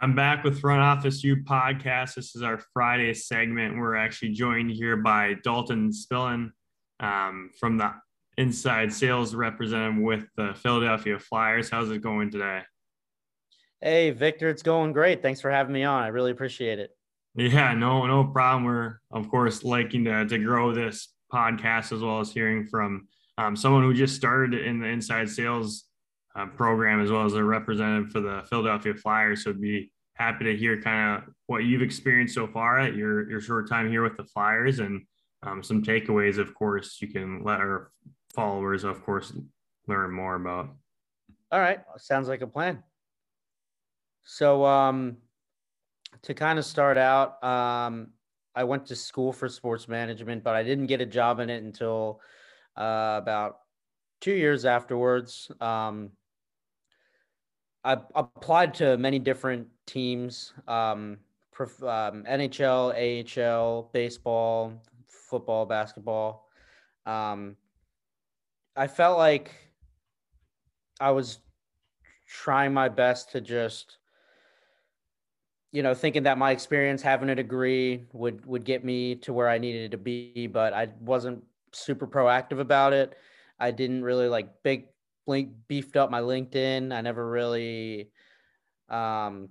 I'm back with Front Office U podcast. This is our Friday segment. We're actually joined here by Dalton Spillan um, from the inside sales representative with the Philadelphia Flyers. How's it going today? Hey, Victor, it's going great. Thanks for having me on. I really appreciate it. Yeah, no, no problem. We're of course liking to to grow this podcast as well as hearing from um, someone who just started in the inside sales uh, program as well as a representative for the Philadelphia Flyers. So, I'd be happy to hear kind of what you've experienced so far at your your short time here with the Flyers and um, some takeaways. Of course, you can let our followers, of course, learn more about. All right, sounds like a plan. So, um, to kind of start out, um, I went to school for sports management, but I didn't get a job in it until uh, about two years afterwards. Um, I applied to many different teams, um, um, NHL, AHL, baseball, football, basketball. Um, I felt like I was trying my best to just, you know, thinking that my experience having a degree would would get me to where I needed to be, but I wasn't super proactive about it. I didn't really like big link beefed up my LinkedIn. I never really um,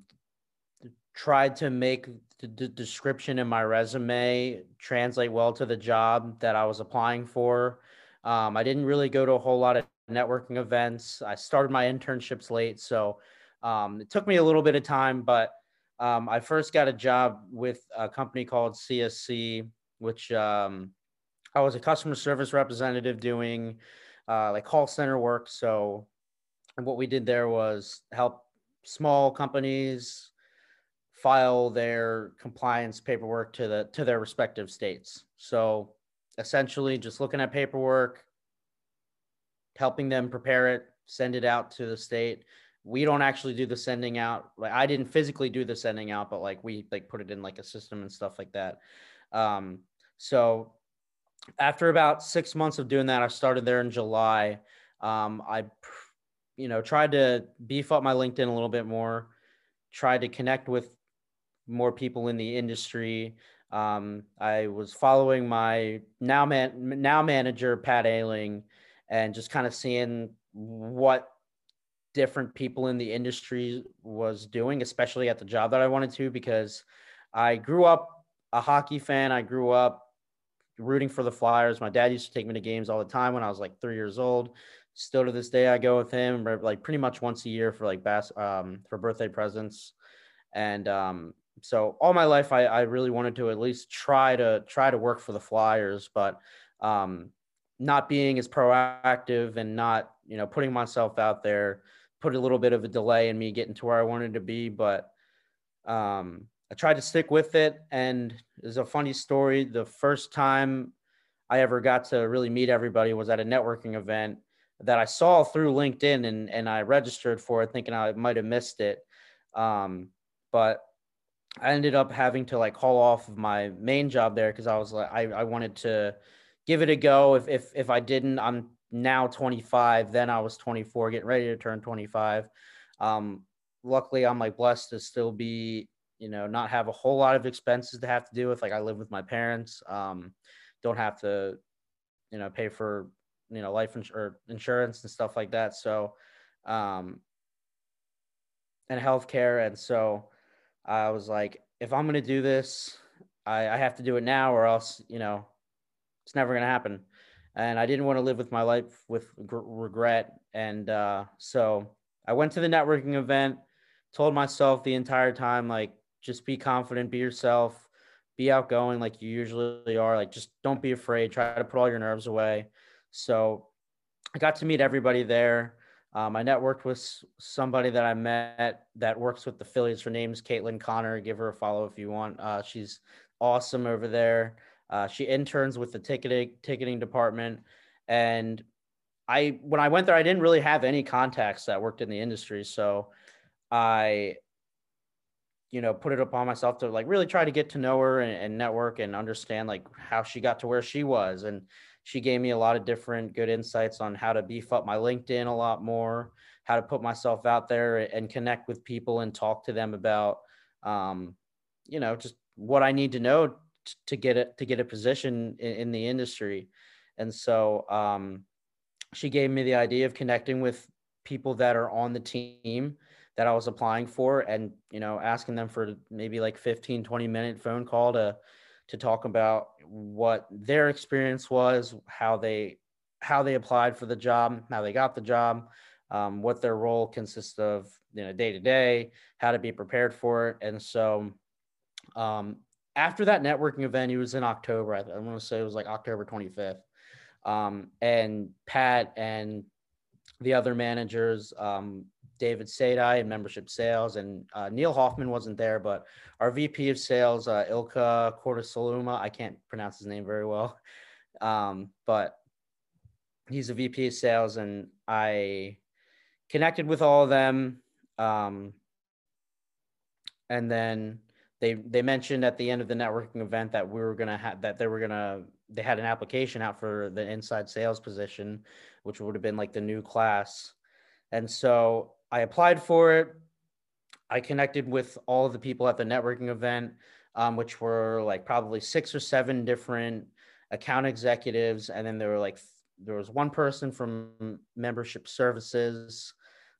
tried to make the, description in my resume translate well to the job that I was applying for. Um, I didn't really go to a whole lot of networking events. I started my internships late, so um, it took me a little bit of time. But um, I first got a job with a company called CSC, which um, I was a customer service representative doing uh, like call center work. So what we did there was help small companies file their compliance paperwork to the to their respective states. So essentially just looking at paperwork, helping them prepare it, send it out to the state. We don't actually do the sending out. Like I didn't physically do the sending out, but like we like put it in like a system and stuff like that. Um, so after about six months of doing that, I started there in July. Um, I, you know, tried to beef up my LinkedIn a little bit more, tried to connect with more people in the industry. Um, I was following my now man now manager Pat Ailing, and just kind of seeing what different people in the industry was doing, especially at the job that I wanted to, because I grew up a hockey fan. I grew up rooting for the Flyers. My dad used to take me to games all the time when I was like three years old. Still to this day, I go with him like pretty much once a year for like bas- um, for birthday presents. And um, so all my life, I, I really wanted to at least try to try to work for the Flyers, but um, not being as proactive and not you know putting myself out there put a little bit of a delay in me getting to where I wanted to be. But um, I tried to stick with it. And there's a funny story. The first time I ever got to really meet everybody was at a networking event that I saw through LinkedIn and, and I registered for it thinking I might have missed it. Um, but I ended up having to like call off of my main job there because I was like, I, I wanted to give it a go. If, if, if I didn't, I'm now 25, then I was 24, getting ready to turn 25. Um, luckily I'm like blessed to still be you know, not have a whole lot of expenses to have to deal with. Like I live with my parents, um, don't have to, you know, pay for, you know, life ins- or insurance and stuff like that. So, um, and healthcare. And so I was like, if I'm going to do this, I, I have to do it now or else, you know, it's never going to happen. And I didn't want to live with my life with gr- regret. And uh, so I went to the networking event, told myself the entire time, like, just be confident, be yourself, be outgoing like you usually are. Like just don't be afraid. Try to put all your nerves away. So I got to meet everybody there. Um, I networked with somebody that I met that works with the Phillies. Her name's Caitlin Connor. Give her a follow if you want. Uh, she's awesome over there. Uh, she interns with the ticketing ticketing department, and I when I went there, I didn't really have any contacts that worked in the industry, so I you know, put it upon myself to like really try to get to know her and, and, network and understand like how she got to where she was. And she gave me a lot of different good insights on how to beef up my LinkedIn a lot more, how to put myself out there and connect with people and talk to them about, um, you know, just what I need to know t- to get it to get a position in, in the industry. And so um, she gave me the idea of connecting with people that are on the team that I was applying for and, you know, asking them for maybe like 15, 20 minute phone call to, to talk about what their experience was, how they, how they applied for the job, how they got the job, um, what their role consists of, you know, day to day, how to be prepared for it. And so, um, after that networking event, it was in October. I, want to say it was like October 25th. Um, and Pat and the other managers, um, David Sadai in membership sales, and uh, Neil Hoffman wasn't there, but our VP of sales, uh, Ilka Cortisaluma, I can't pronounce his name very well, um, but he's a VP of sales, and I connected with all of them. Um, and then they they mentioned at the end of the networking event that we were gonna have that they were gonna they had an application out for the inside sales position, which would have been like the new class. And so I applied for it. I connected with all of the people at the networking event, um, which were like probably six or seven different account executives. And then there were like, there was one person from membership services.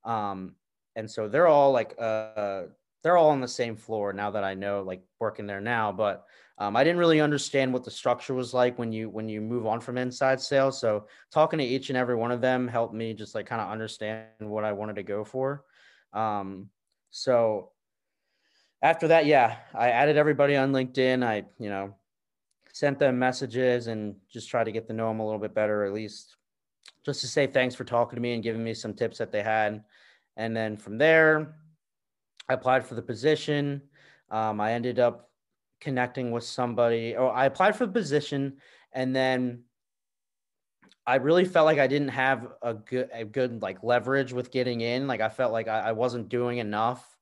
Um, and so they're all like, uh, they're all on the same floor now that I know, like working there now. But um, I didn't really understand what the structure was like when you when you move on from inside sales. So talking to each and every one of them helped me just like kind of understand what I wanted to go for. Um, so after that, yeah, I added everybody on LinkedIn. I you know sent them messages and just tried to get to know them a little bit better, at least just to say thanks for talking to me and giving me some tips that they had. And then from there, I applied for the position. Um, I ended up connecting with somebody or I applied for the position and then I really felt like I didn't have a good a good like leverage with getting in. Like I felt like I, I wasn't doing enough.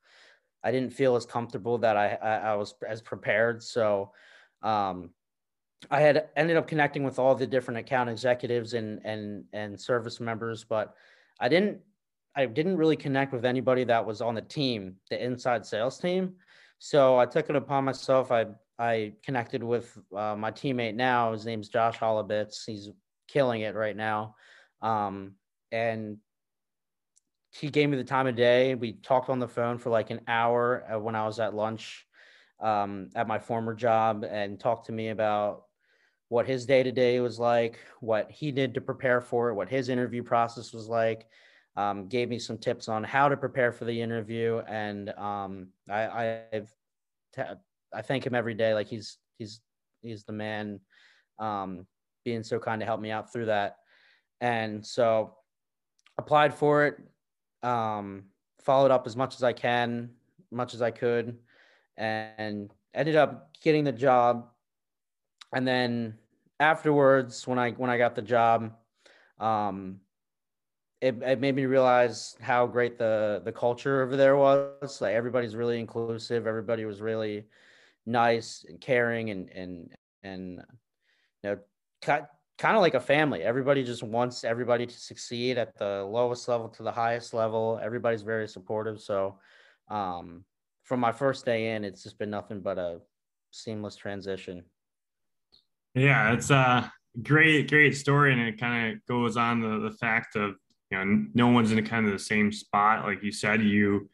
I didn't feel as comfortable that I I, I was as prepared. So um I had ended up connecting with all the different account executives and and and service members, but I didn't I didn't really connect with anybody that was on the team, the inside sales team. So I took it upon myself. I I connected with uh, my teammate now. His name's Josh Holobitz. He's killing it right now. Um, and he gave me the time of day. We talked on the phone for like an hour uh, when I was at lunch um, at my former job and talked to me about what his day to day was like, what he did to prepare for it, what his interview process was like, um, gave me some tips on how to prepare for the interview, and um, I, I've t- I thank him every day. Like he's he's he's the man, um, being so kind to help me out through that, and so applied for it, um, followed up as much as I can, much as I could, and ended up getting the job, and then afterwards when I when I got the job, um, it, it made me realize how great the the culture over there was. Like everybody's really inclusive. Everybody was really nice and caring and and and you know kind of like a family. Everybody just wants everybody to succeed at the lowest level to the highest level. Everybody's very supportive. So um, from my first day in, it's just been nothing but a seamless transition. Yeah, it's a great, great story, and it kind of goes on the the fact of you know no one's in kind of the same spot like you said you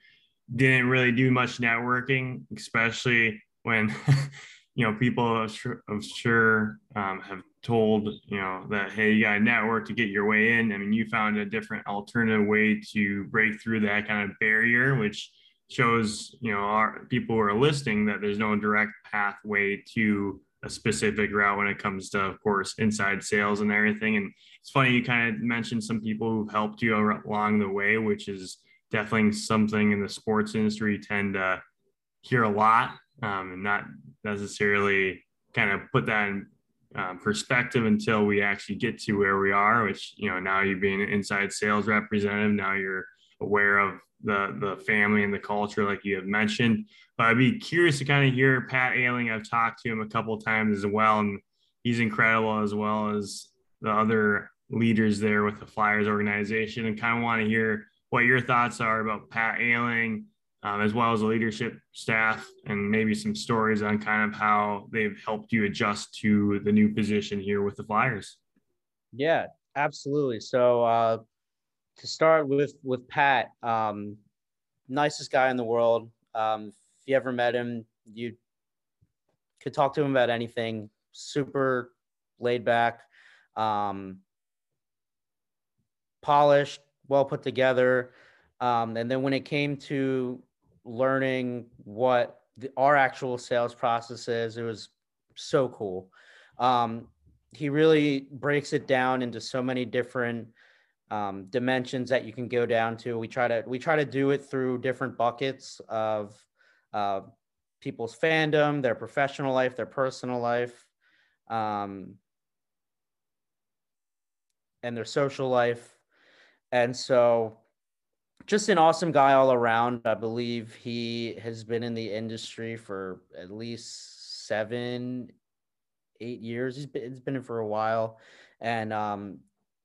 didn't really do much networking especially when you know people I'm sure, I'm sure um, have told you know that hey you got to network to get your way in. I mean you found a different alternative way to break through that kind of barrier which shows you know our people who are listening that there's no direct pathway to a specific route when it comes to, of course, inside sales and everything. And it's funny you kind of mentioned some people who've helped you along the way, which is definitely something in the sports industry you tend to hear a lot um, and not necessarily kind of put that in um, perspective until we actually get to where we are. Which you know now you being an inside sales representative, now you're aware of the the family and the culture, like you have mentioned. But I'd be curious to kind of hear Pat Ailing. I've talked to him a couple of times as well, and he's incredible as well as the other leaders there with the Flyers organization, and kind of want to hear what your thoughts are about Pat Ailing, um, as well as the leadership staff, and maybe some stories on kind of how they've helped you adjust to the new position here with the Flyers. Yeah, absolutely. So uh, to start with with Pat, um, nicest guy in the world. Um, if you ever met him, you could talk to him about anything. Super laid back, um, polished, well put together. Um, and then when it came to learning what the, our actual sales process is, it was so cool. Um, he really breaks it down into so many different um, dimensions that you can go down to. We try to we try to do it through different buckets of uh, people's fandom, their professional life, their personal life, um, and their social life. And so, just an awesome guy all around. I believe he has been in the industry for at least seven, eight years. He's been, he's been in for a while. And um,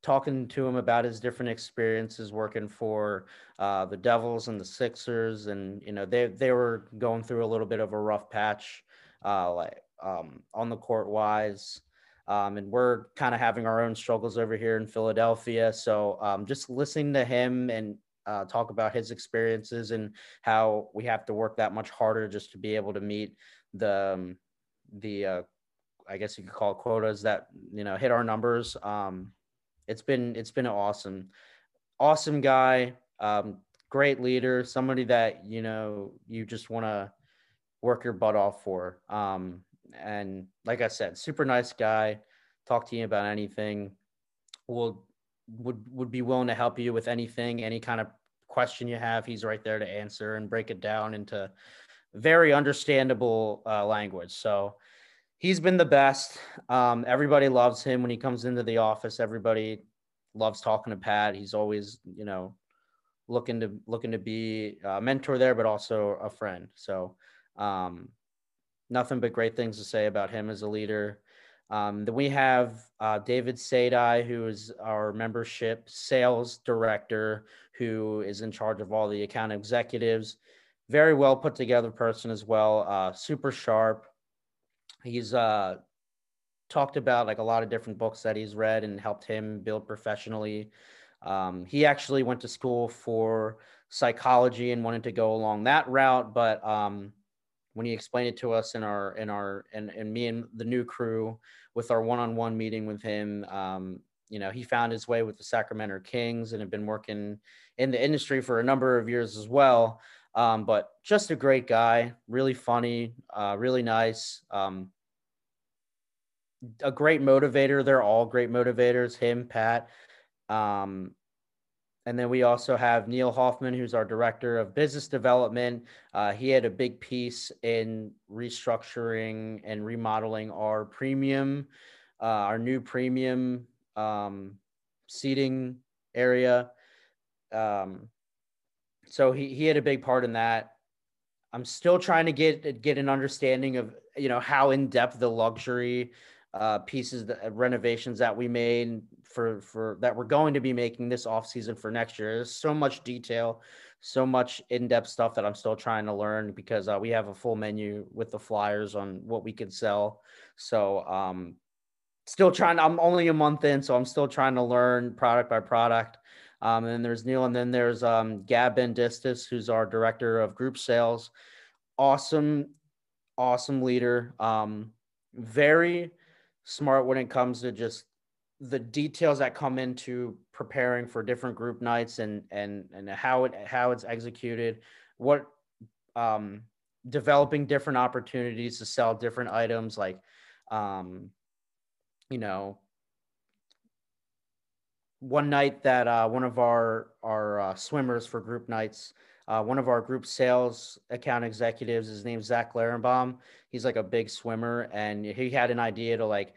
talking to him about his different experiences working for uh, the Devils and the Sixers, and you know they they were going through a little bit of a rough patch, uh, like um, on the court wise. Um, and we're kind of having our own struggles over here in Philadelphia. So um, just listening to him and uh, talk about his experiences and how we have to work that much harder just to be able to meet the um, the uh, I guess you could call quotas that you know hit our numbers. Um, it's been it's been awesome, awesome guy, um, great leader, somebody that you know you just want to work your butt off for. Um, and like I said, super nice guy. Talk to you about anything. Will would would be willing to help you with anything, any kind of question you have. He's right there to answer and break it down into very understandable uh, language. So he's been the best. Um, everybody loves him when he comes into the office. Everybody loves talking to Pat. He's always, you know, looking to looking to be a mentor there, but also a friend. So um, nothing but great things to say about him as a leader. Um, then we have uh, David Sadai, who is our membership sales director, who is in charge of all the account executives. Very well put together person as well, uh, super sharp. He's uh, talked about like a lot of different books that he's read and helped him build professionally. Um, he actually went to school for psychology and wanted to go along that route, but um, when he explained it to us in our in our and, and me and the new crew with our one-on-one meeting with him um, you know he found his way with the sacramento kings and had been working in the industry for a number of years as well um, but just a great guy really funny uh, really nice um, a great motivator they're all great motivators him pat um, and then we also have Neil Hoffman, who's our director of business development. Uh, he had a big piece in restructuring and remodeling our premium, uh, our new premium um, seating area. Um, so he, he had a big part in that. I'm still trying to get get an understanding of you know how in depth the luxury uh, pieces, the uh, renovations that we made for for that we're going to be making this off season for next year. There's so much detail, so much in depth stuff that I'm still trying to learn because uh, we have a full menu with the flyers on what we can sell. So um, still trying. I'm only a month in, so I'm still trying to learn product by product. Um, and then there's Neil, and then there's um, Gab Bendistis, who's our director of group sales. Awesome, awesome leader. Um, very smart when it comes to just the details that come into preparing for different group nights and and and how it how it's executed what um developing different opportunities to sell different items like um you know one night that uh, one of our our uh, swimmers for group nights uh, one of our group sales account executives, his name's Zach Larenbaum. He's like a big swimmer, and he had an idea to like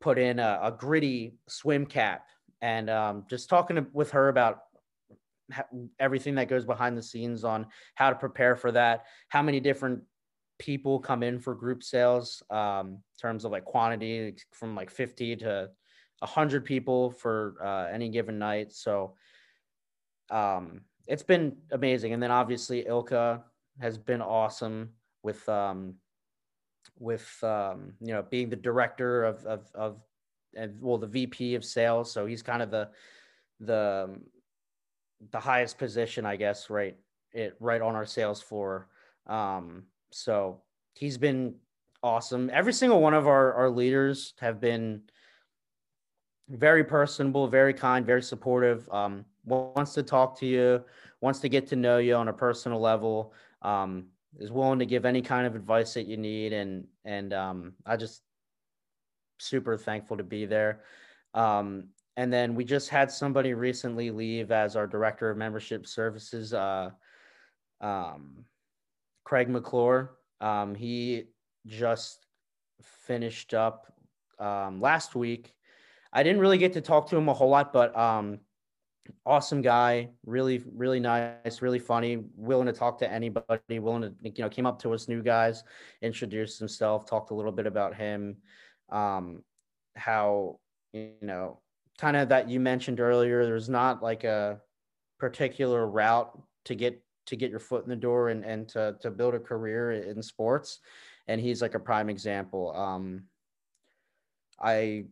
put in a, a gritty swim cap. And um, just talking to, with her about everything that goes behind the scenes on how to prepare for that, how many different people come in for group sales um, in terms of like quantity from like 50 to 100 people for uh, any given night. So um, it's been amazing. And then obviously Ilka has been awesome with um, with um, you know being the director of of of and well the VP of sales. So he's kind of the the the highest position, I guess, right it right on our sales floor. Um, so he's been awesome. Every single one of our our leaders have been very personable, very kind, very supportive. Um, wants to talk to you, wants to get to know you on a personal level. Um, is willing to give any kind of advice that you need, and and um, I just super thankful to be there. Um, and then we just had somebody recently leave as our director of membership services, uh, um, Craig McClure. Um, he just finished up um, last week. I didn't really get to talk to him a whole lot, but um, awesome guy, really, really nice, really funny, willing to talk to anybody, willing to, you know, came up to us new guys, introduced himself, talked a little bit about him, um, how, you know, kind of that you mentioned earlier, there's not like a particular route to get to get your foot in the door and, and to, to build a career in sports. And he's like a prime example. Um, I,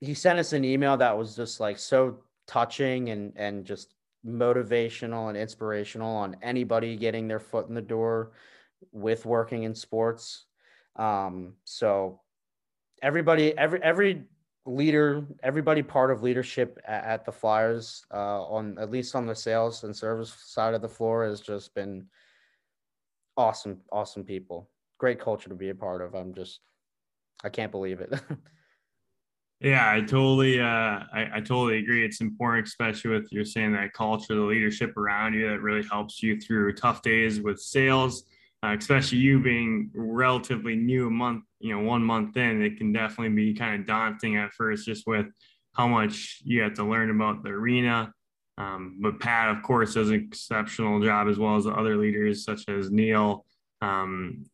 he sent us an email that was just like so touching and and just motivational and inspirational on anybody getting their foot in the door with working in sports. Um, so everybody, every every leader, everybody part of leadership at, at the Flyers, uh, on at least on the sales and service side of the floor, has just been awesome, awesome people. Great culture to be a part of. I'm just, I can't believe it. Yeah, I totally, uh, I, I totally agree. It's important, especially with you're saying that culture, the leadership around you that really helps you through tough days with sales, uh, especially you being relatively new a month, you know, one month in, it can definitely be kind of daunting at first, just with how much you have to learn about the arena. Um, but Pat, of course, does an exceptional job as well as the other leaders such as Neil um,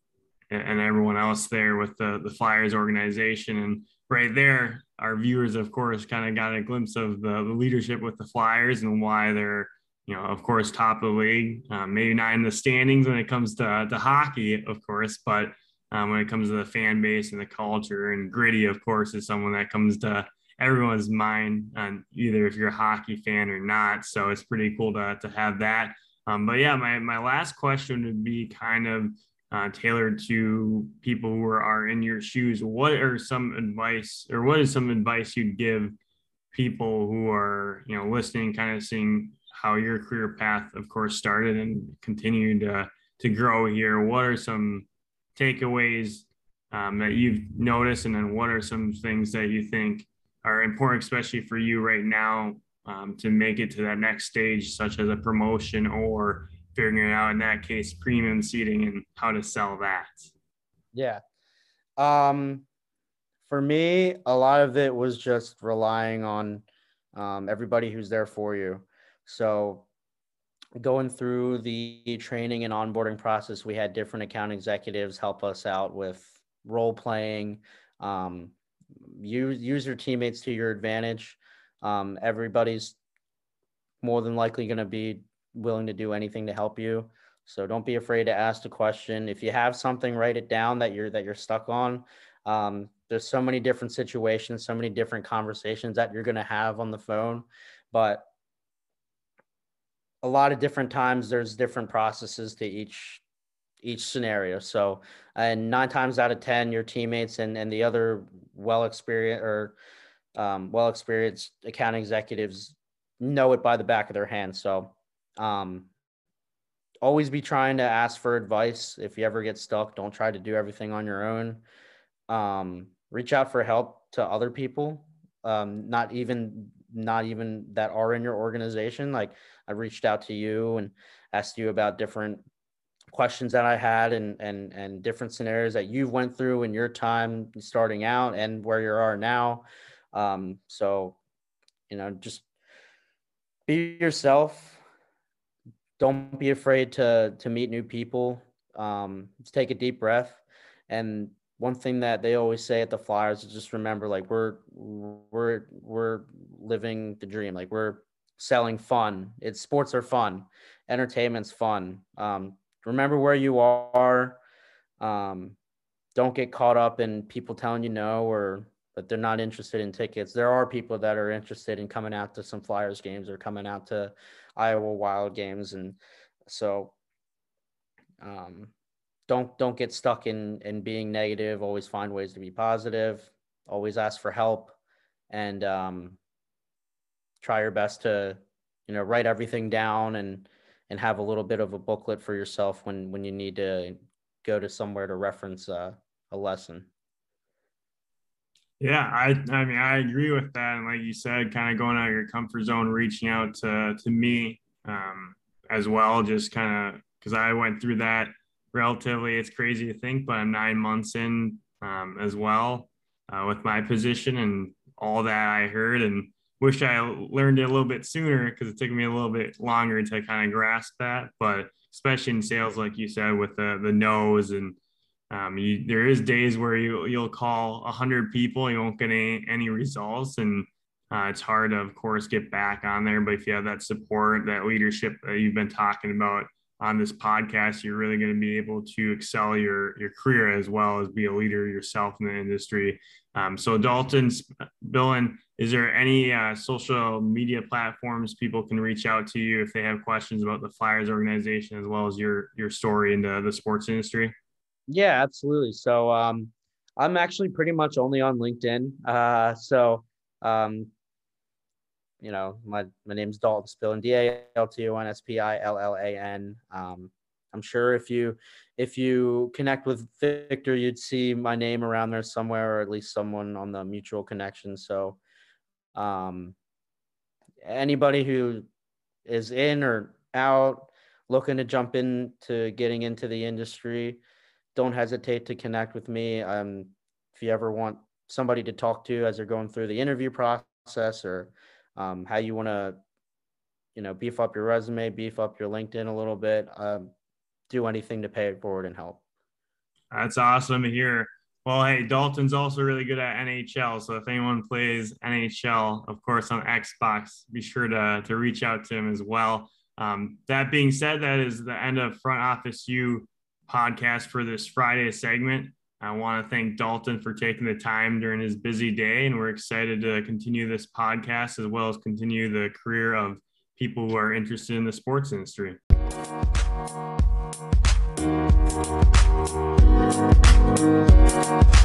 and, and everyone else there with the the Flyers organization and right there, our viewers, of course, kind of got a glimpse of the, the, leadership with the Flyers and why they're, you know, of course, top of the league. Um, maybe not in the standings when it comes to, to hockey, of course, but um, when it comes to the fan base and the culture and gritty, of course, is someone that comes to everyone's mind, on either if you're a hockey fan or not. So it's pretty cool to, to have that. Um, but yeah, my, my last question would be kind of uh, tailored to people who are, in your shoes. What are some advice, or what is some advice you'd give people who are, you know, listening, kind of seeing how your career path, of course, started and continued to to grow here? What are some takeaways um, that you've noticed, and then what are some things that you think are important, especially for you right now, um, to make it to that next stage, such as a promotion or figuring out in that case premium seating and how to sell that. Yeah. Um, for me, a lot of it was just relying on um, everybody who's there for you. So going through the training and onboarding process, we had different account executives help us out with role playing. Um, use use your teammates to your advantage. Um, everybody's more than likely going to be willing to do anything to help you. So don't be afraid to ask the question. If you have something, write it down that you're that you're stuck on. Um, there's so many different situations, so many different conversations that you're going to have on the phone, but a lot of different times there's different processes to each each scenario. So, and nine times out of ten, your teammates and and the other well experienced or um, well experienced account executives know it by the back of their hand. So um, always be trying to ask for advice. If you ever get stuck, don't try to do everything on your own. Um, reach out for help to other people. Um, not even not even that are in your organization. Like I reached out to you and asked you about different questions that I had and and and different scenarios that you've went through in your time starting out and where you are now. Um, so you know, just be yourself don't be afraid to to meet new people. Um, take a deep breath. And one thing that they always say at the Flyers is just remember, like we're we're we're living the dream. Like we're selling fun. It's sports are fun, entertainment's fun. Um, remember where you are. Um, don't get caught up in people telling you no or that they're not interested in tickets. There are people that are interested in coming out to some Flyers games or coming out to Iowa Wild games, and so um, don't don't get stuck in in being negative. Always find ways to be positive. Always ask for help, and um, try your best to you know write everything down and and have a little bit of a booklet for yourself when when you need to go to somewhere to reference uh, a lesson. Yeah, I I mean I agree with that, and like you said, kind of going out of your comfort zone, reaching out to to me um, as well, just kind of because I went through that relatively. It's crazy to think, but I'm nine months in um, as well uh, with my position and all that I heard, and wish I learned it a little bit sooner because it took me a little bit longer to kind of grasp that. But especially in sales, like you said, with the the no's and um, you, there is days where you you'll call hundred people, you won't get any, any results, and uh, it's hard to, of course, get back on there. But if you have that support, that leadership that you've been talking about on this podcast, you're really going to be able to excel your your career as well as be a leader yourself in the industry. Um, so, Dalton Spillan, is there any uh, social media platforms people can reach out to you if they have questions about the Flyers organization as well as your your story into the sports industry? Yeah, absolutely. So um, I'm actually pretty much only on LinkedIn. Uh, so um, you know, my my name's Dalton Spillan, D A L T O N S P I L L A N. Um, I'm sure if you if you connect with Victor, you'd see my name around there somewhere, or at least someone on the mutual connection. So, um, anybody who is in or out looking to jump into getting into the industry, don't hesitate to connect with me. Um, if you ever want somebody to talk to as they're going through the interview process or um, how you want to, you know, beef up your resume, beef up your LinkedIn a little bit, um, do anything to pay it forward and help. That's awesome to hear. Well, hey, Dalton's also really good at NHL. So if anyone plays NHL, of course, on Xbox, be sure to, to reach out to him as well. Um, that being said, that is the end of Front Office U podcast for this Friday segment. I want to thank Dalton for taking the time during his busy day, and we're excited to continue this podcast as well as continue the career of people who are interested in the sports industry. Thank you.